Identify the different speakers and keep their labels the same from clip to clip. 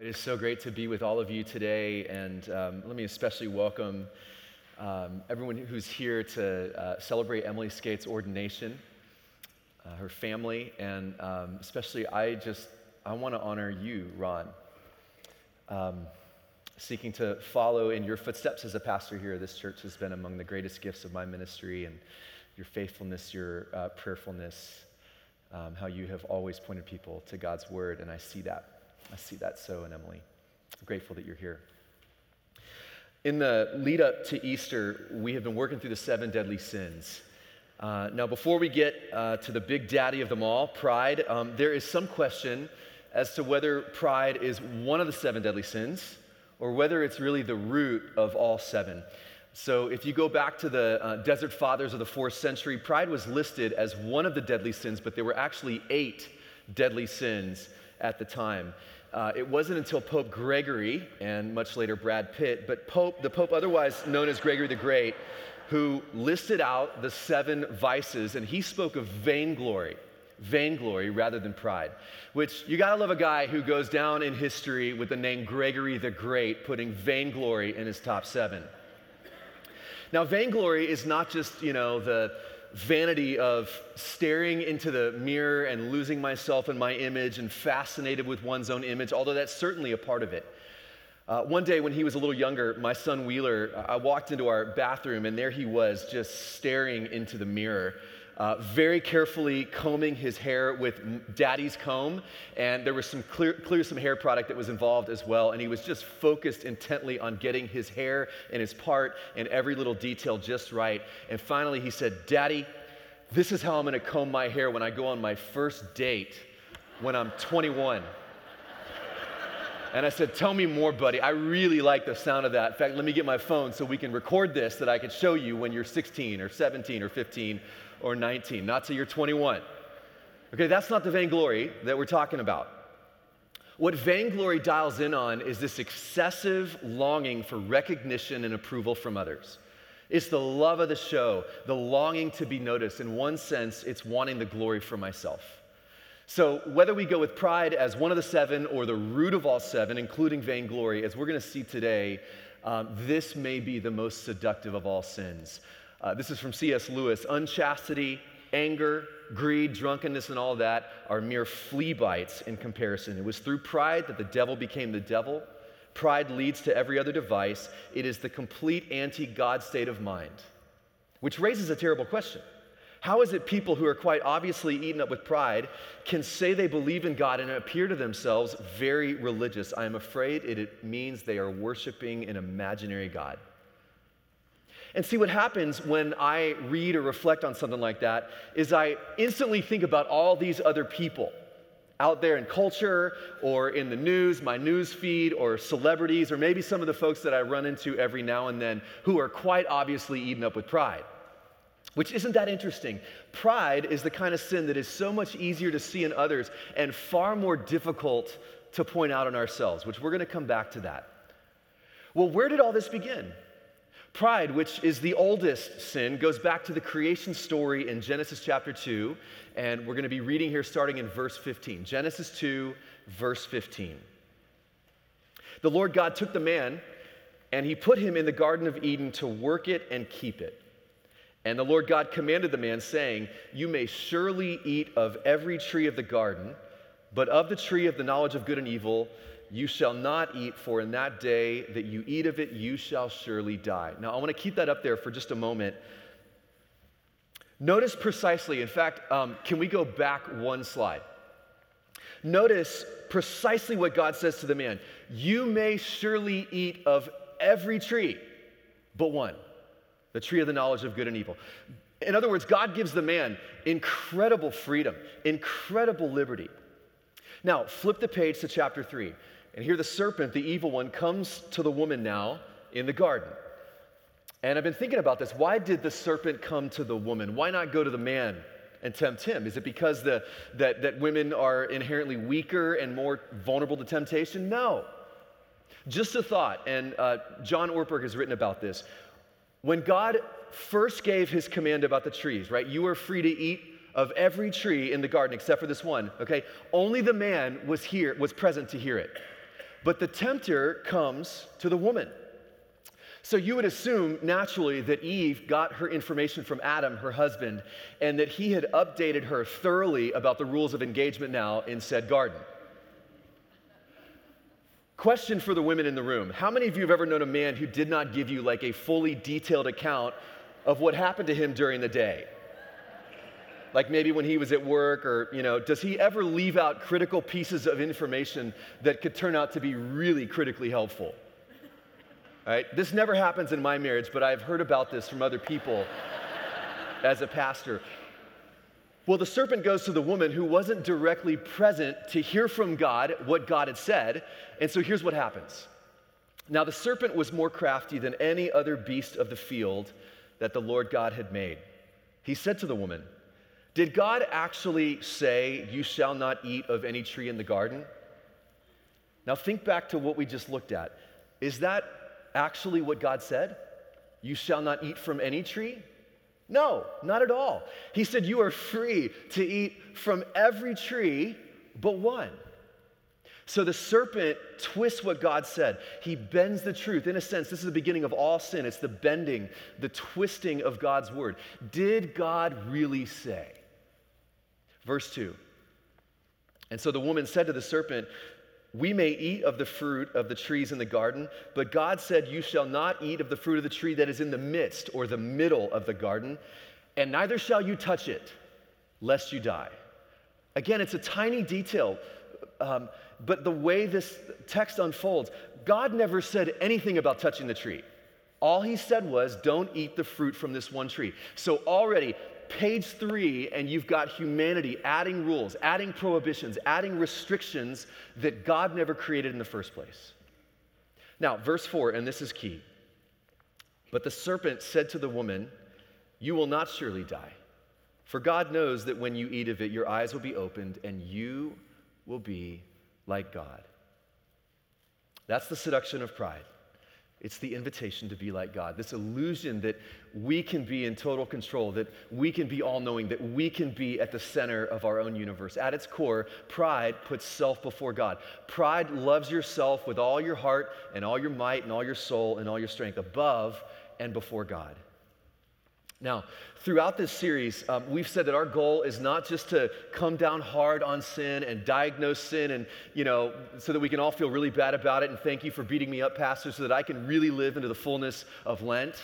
Speaker 1: It is so great to be with all of you today, and um, let me especially welcome um, everyone who's here to uh, celebrate Emily Skate's ordination, uh, her family, and um, especially I just I want to honor you, Ron, um, seeking to follow in your footsteps as a pastor here. This church has been among the greatest gifts of my ministry, and your faithfulness, your uh, prayerfulness, um, how you have always pointed people to God's word, and I see that. I see that so in Emily. I'm grateful that you're here. In the lead up to Easter, we have been working through the seven deadly sins. Uh, now, before we get uh, to the big daddy of them all, pride, um, there is some question as to whether pride is one of the seven deadly sins or whether it's really the root of all seven. So, if you go back to the uh, Desert Fathers of the fourth century, pride was listed as one of the deadly sins, but there were actually eight deadly sins at the time. Uh, it wasn't until Pope Gregory and much later Brad Pitt, but Pope, the Pope otherwise known as Gregory the Great, who listed out the seven vices, and he spoke of vainglory, vainglory rather than pride. Which you gotta love a guy who goes down in history with the name Gregory the Great, putting vainglory in his top seven. Now, vainglory is not just, you know, the vanity of staring into the mirror and losing myself in my image and fascinated with one's own image, although that's certainly a part of it. Uh, one day when he was a little younger, my son Wheeler, I walked into our bathroom and there he was just staring into the mirror uh, very carefully combing his hair with daddy's comb, and there was some clear, clear some hair product that was involved as well. And he was just focused intently on getting his hair and his part and every little detail just right. And finally, he said, Daddy, this is how I'm gonna comb my hair when I go on my first date when I'm 21. And I said, Tell me more, buddy. I really like the sound of that. In fact, let me get my phone so we can record this that I can show you when you're 16 or 17 or 15 or 19, not till you're 21. Okay, that's not the vainglory that we're talking about. What vainglory dials in on is this excessive longing for recognition and approval from others. It's the love of the show, the longing to be noticed. In one sense, it's wanting the glory for myself. So, whether we go with pride as one of the seven or the root of all seven, including vainglory, as we're going to see today, um, this may be the most seductive of all sins. Uh, this is from C.S. Lewis. Unchastity, anger, greed, drunkenness, and all that are mere flea bites in comparison. It was through pride that the devil became the devil. Pride leads to every other device. It is the complete anti God state of mind, which raises a terrible question. How is it people who are quite obviously eaten up with pride can say they believe in God and appear to themselves very religious? I am afraid it means they are worshiping an imaginary God. And see, what happens when I read or reflect on something like that is I instantly think about all these other people out there in culture or in the news, my news feed, or celebrities, or maybe some of the folks that I run into every now and then who are quite obviously eaten up with pride. Which isn't that interesting. Pride is the kind of sin that is so much easier to see in others and far more difficult to point out in ourselves, which we're going to come back to that. Well, where did all this begin? Pride, which is the oldest sin, goes back to the creation story in Genesis chapter 2, and we're going to be reading here starting in verse 15. Genesis 2, verse 15. The Lord God took the man and he put him in the Garden of Eden to work it and keep it. And the Lord God commanded the man, saying, You may surely eat of every tree of the garden, but of the tree of the knowledge of good and evil you shall not eat, for in that day that you eat of it, you shall surely die. Now, I want to keep that up there for just a moment. Notice precisely, in fact, um, can we go back one slide? Notice precisely what God says to the man You may surely eat of every tree, but one the tree of the knowledge of good and evil. In other words, God gives the man incredible freedom, incredible liberty. Now, flip the page to chapter 3. And here the serpent, the evil one, comes to the woman now in the garden. And I've been thinking about this. Why did the serpent come to the woman? Why not go to the man and tempt him? Is it because the, that, that women are inherently weaker and more vulnerable to temptation? No. Just a thought, and uh, John Ortberg has written about this. When God first gave his command about the trees, right? You are free to eat of every tree in the garden except for this one, okay? Only the man was here, was present to hear it. But the tempter comes to the woman. So you would assume naturally that Eve got her information from Adam, her husband, and that he had updated her thoroughly about the rules of engagement now in said garden. Question for the women in the room How many of you have ever known a man who did not give you like a fully detailed account of what happened to him during the day? Like maybe when he was at work, or, you know, does he ever leave out critical pieces of information that could turn out to be really critically helpful? Right? This never happens in my marriage, but I've heard about this from other people as a pastor. Well, the serpent goes to the woman who wasn't directly present to hear from God what God had said. And so here's what happens. Now, the serpent was more crafty than any other beast of the field that the Lord God had made. He said to the woman, Did God actually say, You shall not eat of any tree in the garden? Now, think back to what we just looked at. Is that actually what God said? You shall not eat from any tree? No, not at all. He said, You are free to eat from every tree but one. So the serpent twists what God said. He bends the truth. In a sense, this is the beginning of all sin. It's the bending, the twisting of God's word. Did God really say? Verse 2. And so the woman said to the serpent, we may eat of the fruit of the trees in the garden, but God said, You shall not eat of the fruit of the tree that is in the midst or the middle of the garden, and neither shall you touch it, lest you die. Again, it's a tiny detail, um, but the way this text unfolds, God never said anything about touching the tree. All he said was, Don't eat the fruit from this one tree. So already, page three, and you've got humanity adding rules, adding prohibitions, adding restrictions that God never created in the first place. Now, verse four, and this is key. But the serpent said to the woman, You will not surely die. For God knows that when you eat of it, your eyes will be opened and you will be like God. That's the seduction of pride. It's the invitation to be like God. This illusion that we can be in total control, that we can be all knowing, that we can be at the center of our own universe. At its core, pride puts self before God. Pride loves yourself with all your heart and all your might and all your soul and all your strength above and before God. Now, throughout this series, um, we've said that our goal is not just to come down hard on sin and diagnose sin and, you know, so that we can all feel really bad about it and thank you for beating me up, Pastor, so that I can really live into the fullness of Lent.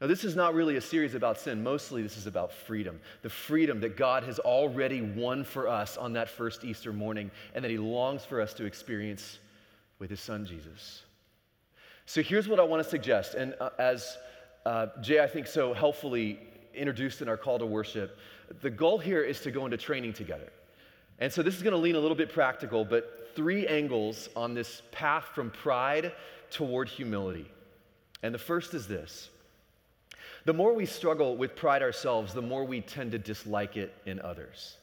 Speaker 1: Now, this is not really a series about sin. Mostly, this is about freedom the freedom that God has already won for us on that first Easter morning and that He longs for us to experience with His Son, Jesus. So, here's what I want to suggest. And uh, as uh, Jay, I think, so helpfully introduced in our call to worship. The goal here is to go into training together. And so this is going to lean a little bit practical, but three angles on this path from pride toward humility. And the first is this the more we struggle with pride ourselves, the more we tend to dislike it in others.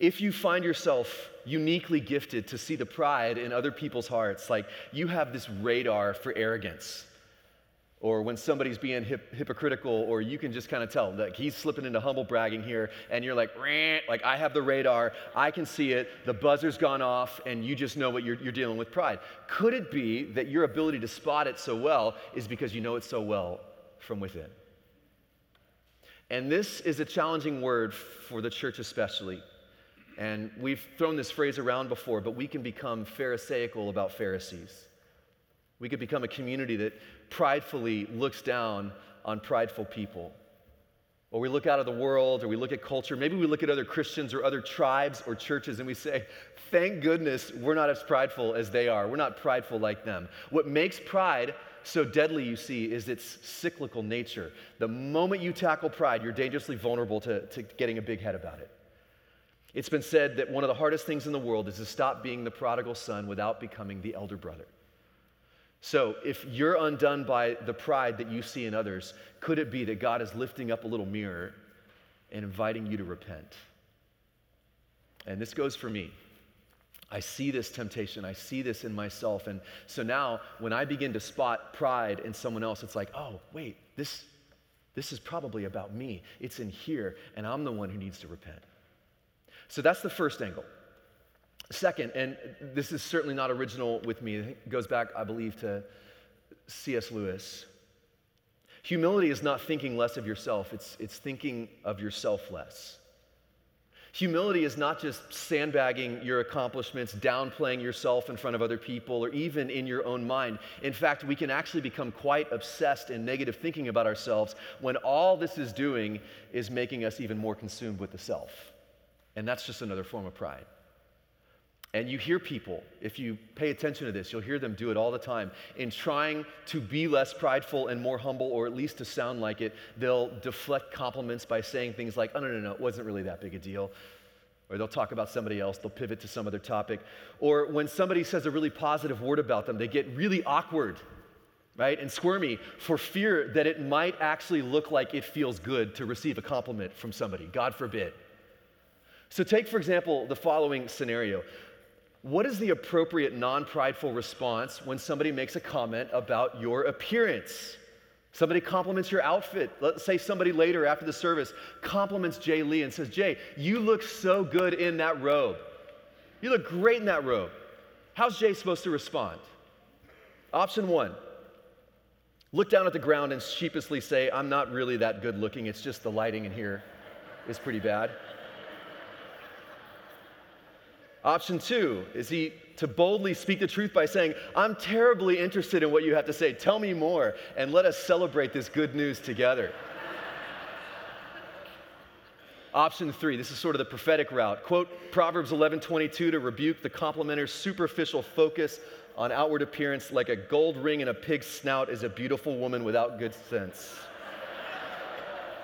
Speaker 1: If you find yourself uniquely gifted to see the pride in other people's hearts, like you have this radar for arrogance, or when somebody's being hip, hypocritical, or you can just kind of tell, like he's slipping into humble bragging here, and you're like, like I have the radar, I can see it, the buzzer's gone off, and you just know what you're, you're dealing with pride. Could it be that your ability to spot it so well is because you know it so well from within? And this is a challenging word for the church, especially. And we've thrown this phrase around before, but we can become Pharisaical about Pharisees. We could become a community that pridefully looks down on prideful people. Or we look out of the world or we look at culture. Maybe we look at other Christians or other tribes or churches and we say, thank goodness we're not as prideful as they are. We're not prideful like them. What makes pride so deadly, you see, is its cyclical nature. The moment you tackle pride, you're dangerously vulnerable to, to getting a big head about it. It's been said that one of the hardest things in the world is to stop being the prodigal son without becoming the elder brother. So, if you're undone by the pride that you see in others, could it be that God is lifting up a little mirror and inviting you to repent? And this goes for me. I see this temptation. I see this in myself. And so now, when I begin to spot pride in someone else, it's like, oh, wait, this, this is probably about me. It's in here, and I'm the one who needs to repent. So that's the first angle. Second, and this is certainly not original with me, it goes back, I believe, to C.S. Lewis. Humility is not thinking less of yourself, it's, it's thinking of yourself less. Humility is not just sandbagging your accomplishments, downplaying yourself in front of other people, or even in your own mind. In fact, we can actually become quite obsessed in negative thinking about ourselves when all this is doing is making us even more consumed with the self. And that's just another form of pride. And you hear people, if you pay attention to this, you'll hear them do it all the time. In trying to be less prideful and more humble, or at least to sound like it, they'll deflect compliments by saying things like, oh, no, no, no, it wasn't really that big a deal. Or they'll talk about somebody else, they'll pivot to some other topic. Or when somebody says a really positive word about them, they get really awkward, right, and squirmy for fear that it might actually look like it feels good to receive a compliment from somebody. God forbid. So, take, for example, the following scenario what is the appropriate non prideful response when somebody makes a comment about your appearance? Somebody compliments your outfit. Let's say somebody later after the service compliments Jay Lee and says, Jay, you look so good in that robe. You look great in that robe. How's Jay supposed to respond? Option one look down at the ground and sheepishly say, I'm not really that good looking. It's just the lighting in here is pretty bad. Option two is he to boldly speak the truth by saying, I'm terribly interested in what you have to say. Tell me more, and let us celebrate this good news together. Option three, this is sort of the prophetic route. Quote Proverbs 11:22 to rebuke the complimenter's superficial focus on outward appearance like a gold ring in a pig's snout is a beautiful woman without good sense.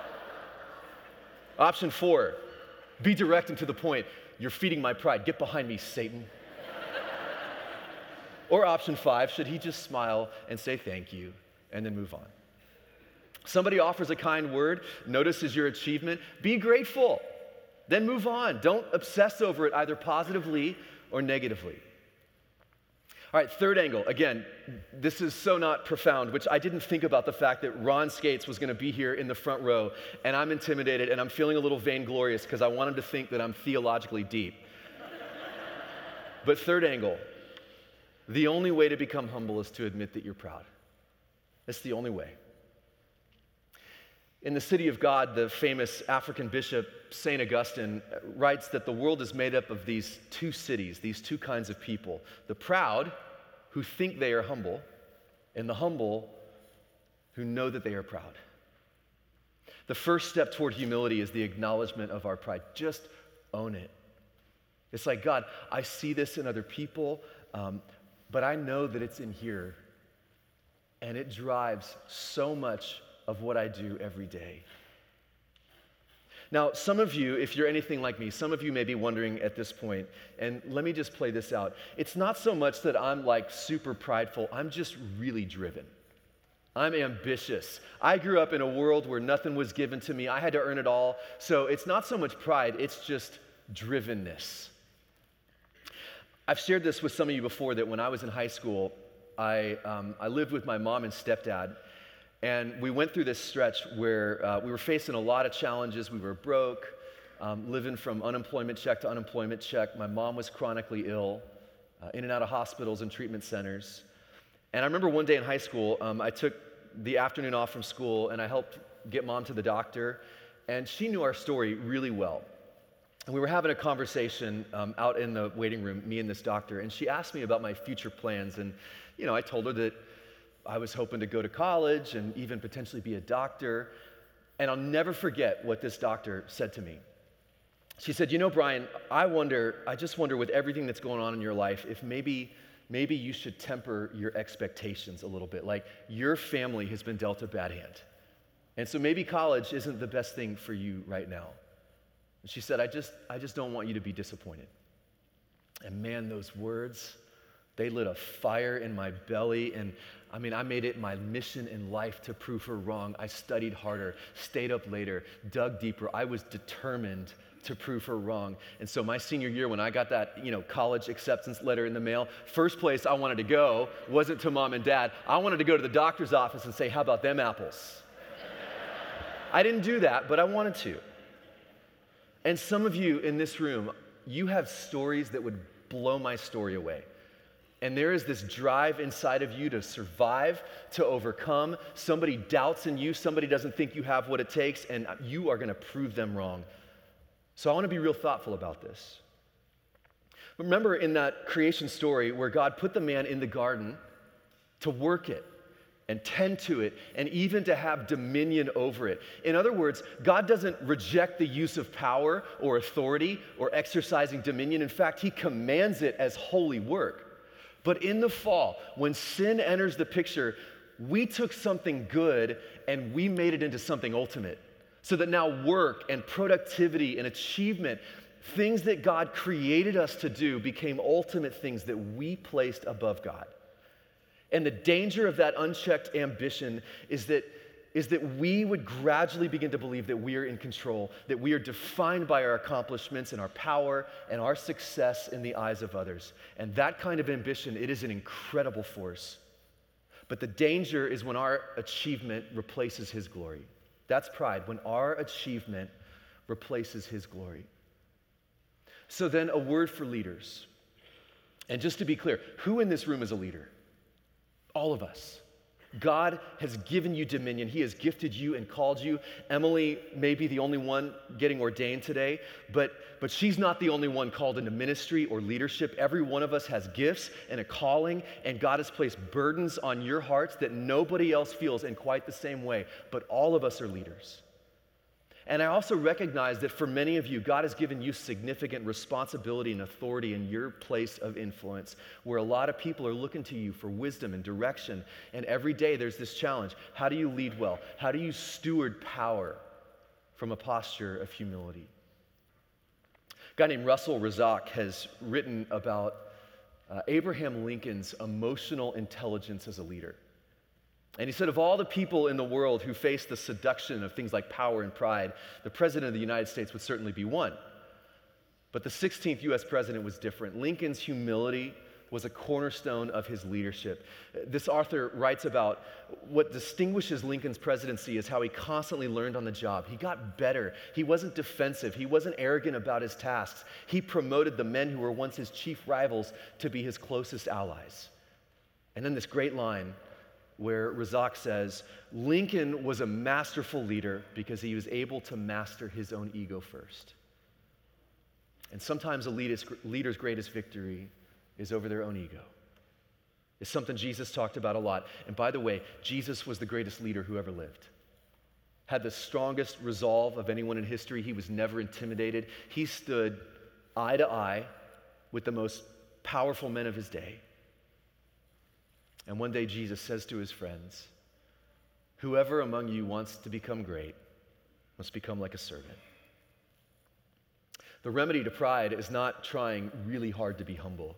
Speaker 1: Option four, be direct and to the point. You're feeding my pride. Get behind me, Satan. or option five, should he just smile and say thank you and then move on? Somebody offers a kind word, notices your achievement, be grateful, then move on. Don't obsess over it either positively or negatively. All right, third angle. Again, this is so not profound, which I didn't think about the fact that Ron Skates was going to be here in the front row, and I'm intimidated and I'm feeling a little vainglorious because I want him to think that I'm theologically deep. but third angle the only way to become humble is to admit that you're proud. That's the only way. In the City of God, the famous African bishop St. Augustine writes that the world is made up of these two cities, these two kinds of people the proud, who think they are humble, and the humble, who know that they are proud. The first step toward humility is the acknowledgement of our pride. Just own it. It's like, God, I see this in other people, um, but I know that it's in here. And it drives so much of what I do every day. Now, some of you, if you're anything like me, some of you may be wondering at this point, and let me just play this out. It's not so much that I'm like super prideful, I'm just really driven. I'm ambitious. I grew up in a world where nothing was given to me, I had to earn it all. So it's not so much pride, it's just drivenness. I've shared this with some of you before that when I was in high school, I, um, I lived with my mom and stepdad. And we went through this stretch where uh, we were facing a lot of challenges. We were broke, um, living from unemployment check to unemployment check. My mom was chronically ill, uh, in and out of hospitals and treatment centers. And I remember one day in high school, um, I took the afternoon off from school and I helped get mom to the doctor. And she knew our story really well. And we were having a conversation um, out in the waiting room, me and this doctor, and she asked me about my future plans. And, you know, I told her that I was hoping to go to college and even potentially be a doctor. And I'll never forget what this doctor said to me. She said, You know, Brian, I wonder, I just wonder with everything that's going on in your life, if maybe, maybe you should temper your expectations a little bit. Like your family has been dealt a bad hand. And so maybe college isn't the best thing for you right now. And she said, I just, I just don't want you to be disappointed. And man, those words, they lit a fire in my belly. And I mean, I made it my mission in life to prove her wrong. I studied harder, stayed up later, dug deeper. I was determined to prove her wrong. And so my senior year, when I got that, you know, college acceptance letter in the mail, first place I wanted to go wasn't to mom and dad. I wanted to go to the doctor's office and say, how about them apples? I didn't do that, but I wanted to. And some of you in this room, you have stories that would blow my story away. And there is this drive inside of you to survive, to overcome. Somebody doubts in you, somebody doesn't think you have what it takes, and you are going to prove them wrong. So I want to be real thoughtful about this. Remember in that creation story where God put the man in the garden to work it and tend to it and even to have dominion over it. In other words, God doesn't reject the use of power or authority or exercising dominion. In fact, He commands it as holy work. But in the fall, when sin enters the picture, we took something good and we made it into something ultimate. So that now work and productivity and achievement, things that God created us to do, became ultimate things that we placed above God. And the danger of that unchecked ambition is that is that we would gradually begin to believe that we are in control, that we are defined by our accomplishments and our power and our success in the eyes of others. And that kind of ambition, it is an incredible force. But the danger is when our achievement replaces his glory. That's pride, when our achievement replaces his glory. So then, a word for leaders. And just to be clear, who in this room is a leader? All of us. God has given you dominion. He has gifted you and called you. Emily may be the only one getting ordained today, but, but she's not the only one called into ministry or leadership. Every one of us has gifts and a calling, and God has placed burdens on your hearts that nobody else feels in quite the same way. But all of us are leaders. And I also recognize that for many of you, God has given you significant responsibility and authority in your place of influence, where a lot of people are looking to you for wisdom and direction. And every day there's this challenge how do you lead well? How do you steward power from a posture of humility? A guy named Russell Razzaque has written about uh, Abraham Lincoln's emotional intelligence as a leader. And he said, of all the people in the world who face the seduction of things like power and pride, the president of the United States would certainly be one. But the 16th US president was different. Lincoln's humility was a cornerstone of his leadership. This author writes about what distinguishes Lincoln's presidency is how he constantly learned on the job. He got better. He wasn't defensive. He wasn't arrogant about his tasks. He promoted the men who were once his chief rivals to be his closest allies. And then this great line where Razzaque says Lincoln was a masterful leader because he was able to master his own ego first. And sometimes a leader's greatest victory is over their own ego. It's something Jesus talked about a lot. And by the way, Jesus was the greatest leader who ever lived. Had the strongest resolve of anyone in history. He was never intimidated. He stood eye to eye with the most powerful men of his day. And one day Jesus says to his friends, Whoever among you wants to become great must become like a servant. The remedy to pride is not trying really hard to be humble,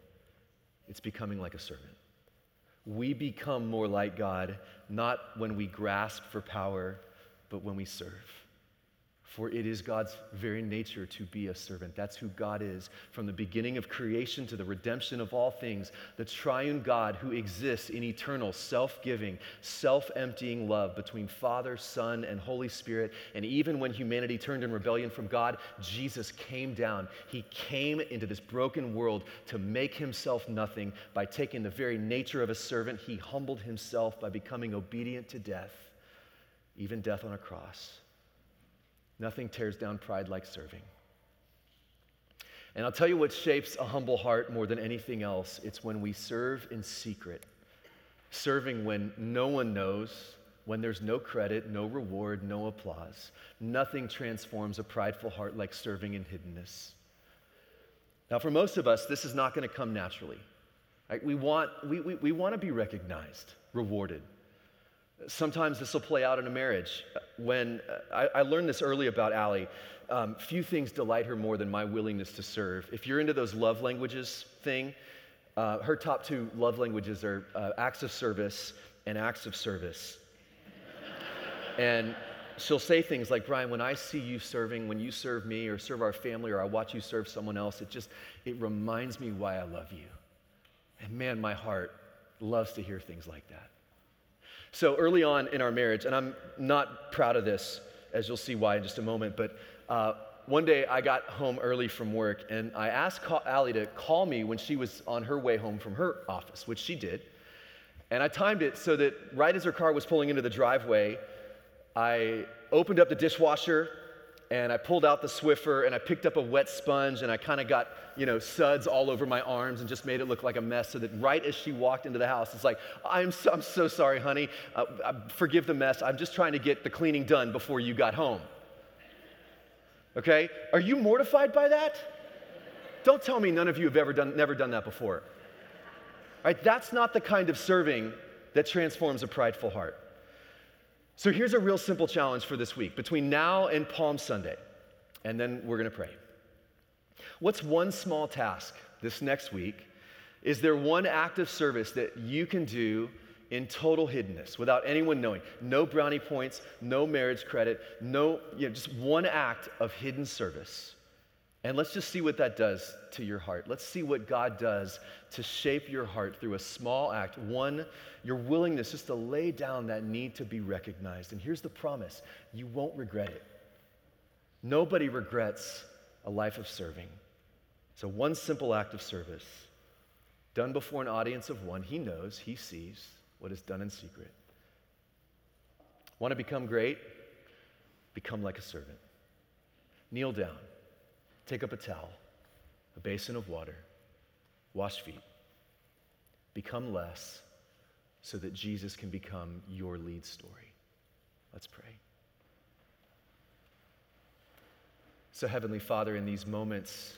Speaker 1: it's becoming like a servant. We become more like God not when we grasp for power, but when we serve. For it is God's very nature to be a servant. That's who God is. From the beginning of creation to the redemption of all things, the triune God who exists in eternal, self giving, self emptying love between Father, Son, and Holy Spirit. And even when humanity turned in rebellion from God, Jesus came down. He came into this broken world to make himself nothing by taking the very nature of a servant. He humbled himself by becoming obedient to death, even death on a cross. Nothing tears down pride like serving. And I'll tell you what shapes a humble heart more than anything else it's when we serve in secret. Serving when no one knows, when there's no credit, no reward, no applause. Nothing transforms a prideful heart like serving in hiddenness. Now, for most of us, this is not going to come naturally. Right? We, want, we, we, we want to be recognized, rewarded. Sometimes this will play out in a marriage. When uh, I, I learned this early about Allie, um, few things delight her more than my willingness to serve. If you're into those love languages thing, uh, her top two love languages are uh, acts of service and acts of service. and she'll say things like, Brian, when I see you serving, when you serve me or serve our family or I watch you serve someone else, it just, it reminds me why I love you. And man, my heart loves to hear things like that. So early on in our marriage, and I'm not proud of this, as you'll see why in just a moment, but uh, one day I got home early from work and I asked Allie to call me when she was on her way home from her office, which she did. And I timed it so that right as her car was pulling into the driveway, I opened up the dishwasher and I pulled out the Swiffer and I picked up a wet sponge and I kind of got, you know, suds all over my arms and just made it look like a mess so that right as she walked into the house, it's like, I'm so, I'm so sorry, honey. Uh, uh, forgive the mess. I'm just trying to get the cleaning done before you got home. Okay? Are you mortified by that? Don't tell me none of you have ever done, never done that before. Right? That's not the kind of serving that transforms a prideful heart. So here's a real simple challenge for this week between now and Palm Sunday, and then we're going to pray. What's one small task this next week? Is there one act of service that you can do in total hiddenness without anyone knowing? No brownie points, no marriage credit, no, you know, just one act of hidden service and let's just see what that does to your heart. Let's see what God does to shape your heart through a small act. One, your willingness just to lay down that need to be recognized. And here's the promise you won't regret it. Nobody regrets a life of serving. So, one simple act of service, done before an audience of one, he knows, he sees what is done in secret. Want to become great? Become like a servant. Kneel down. Take up a towel, a basin of water, wash feet. Become less so that Jesus can become your lead story. Let's pray. So, Heavenly Father, in these moments,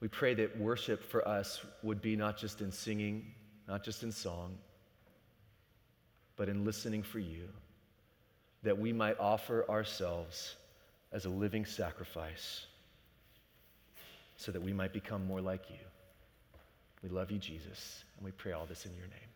Speaker 1: we pray that worship for us would be not just in singing, not just in song, but in listening for you, that we might offer ourselves as a living sacrifice so that we might become more like you. We love you, Jesus, and we pray all this in your name.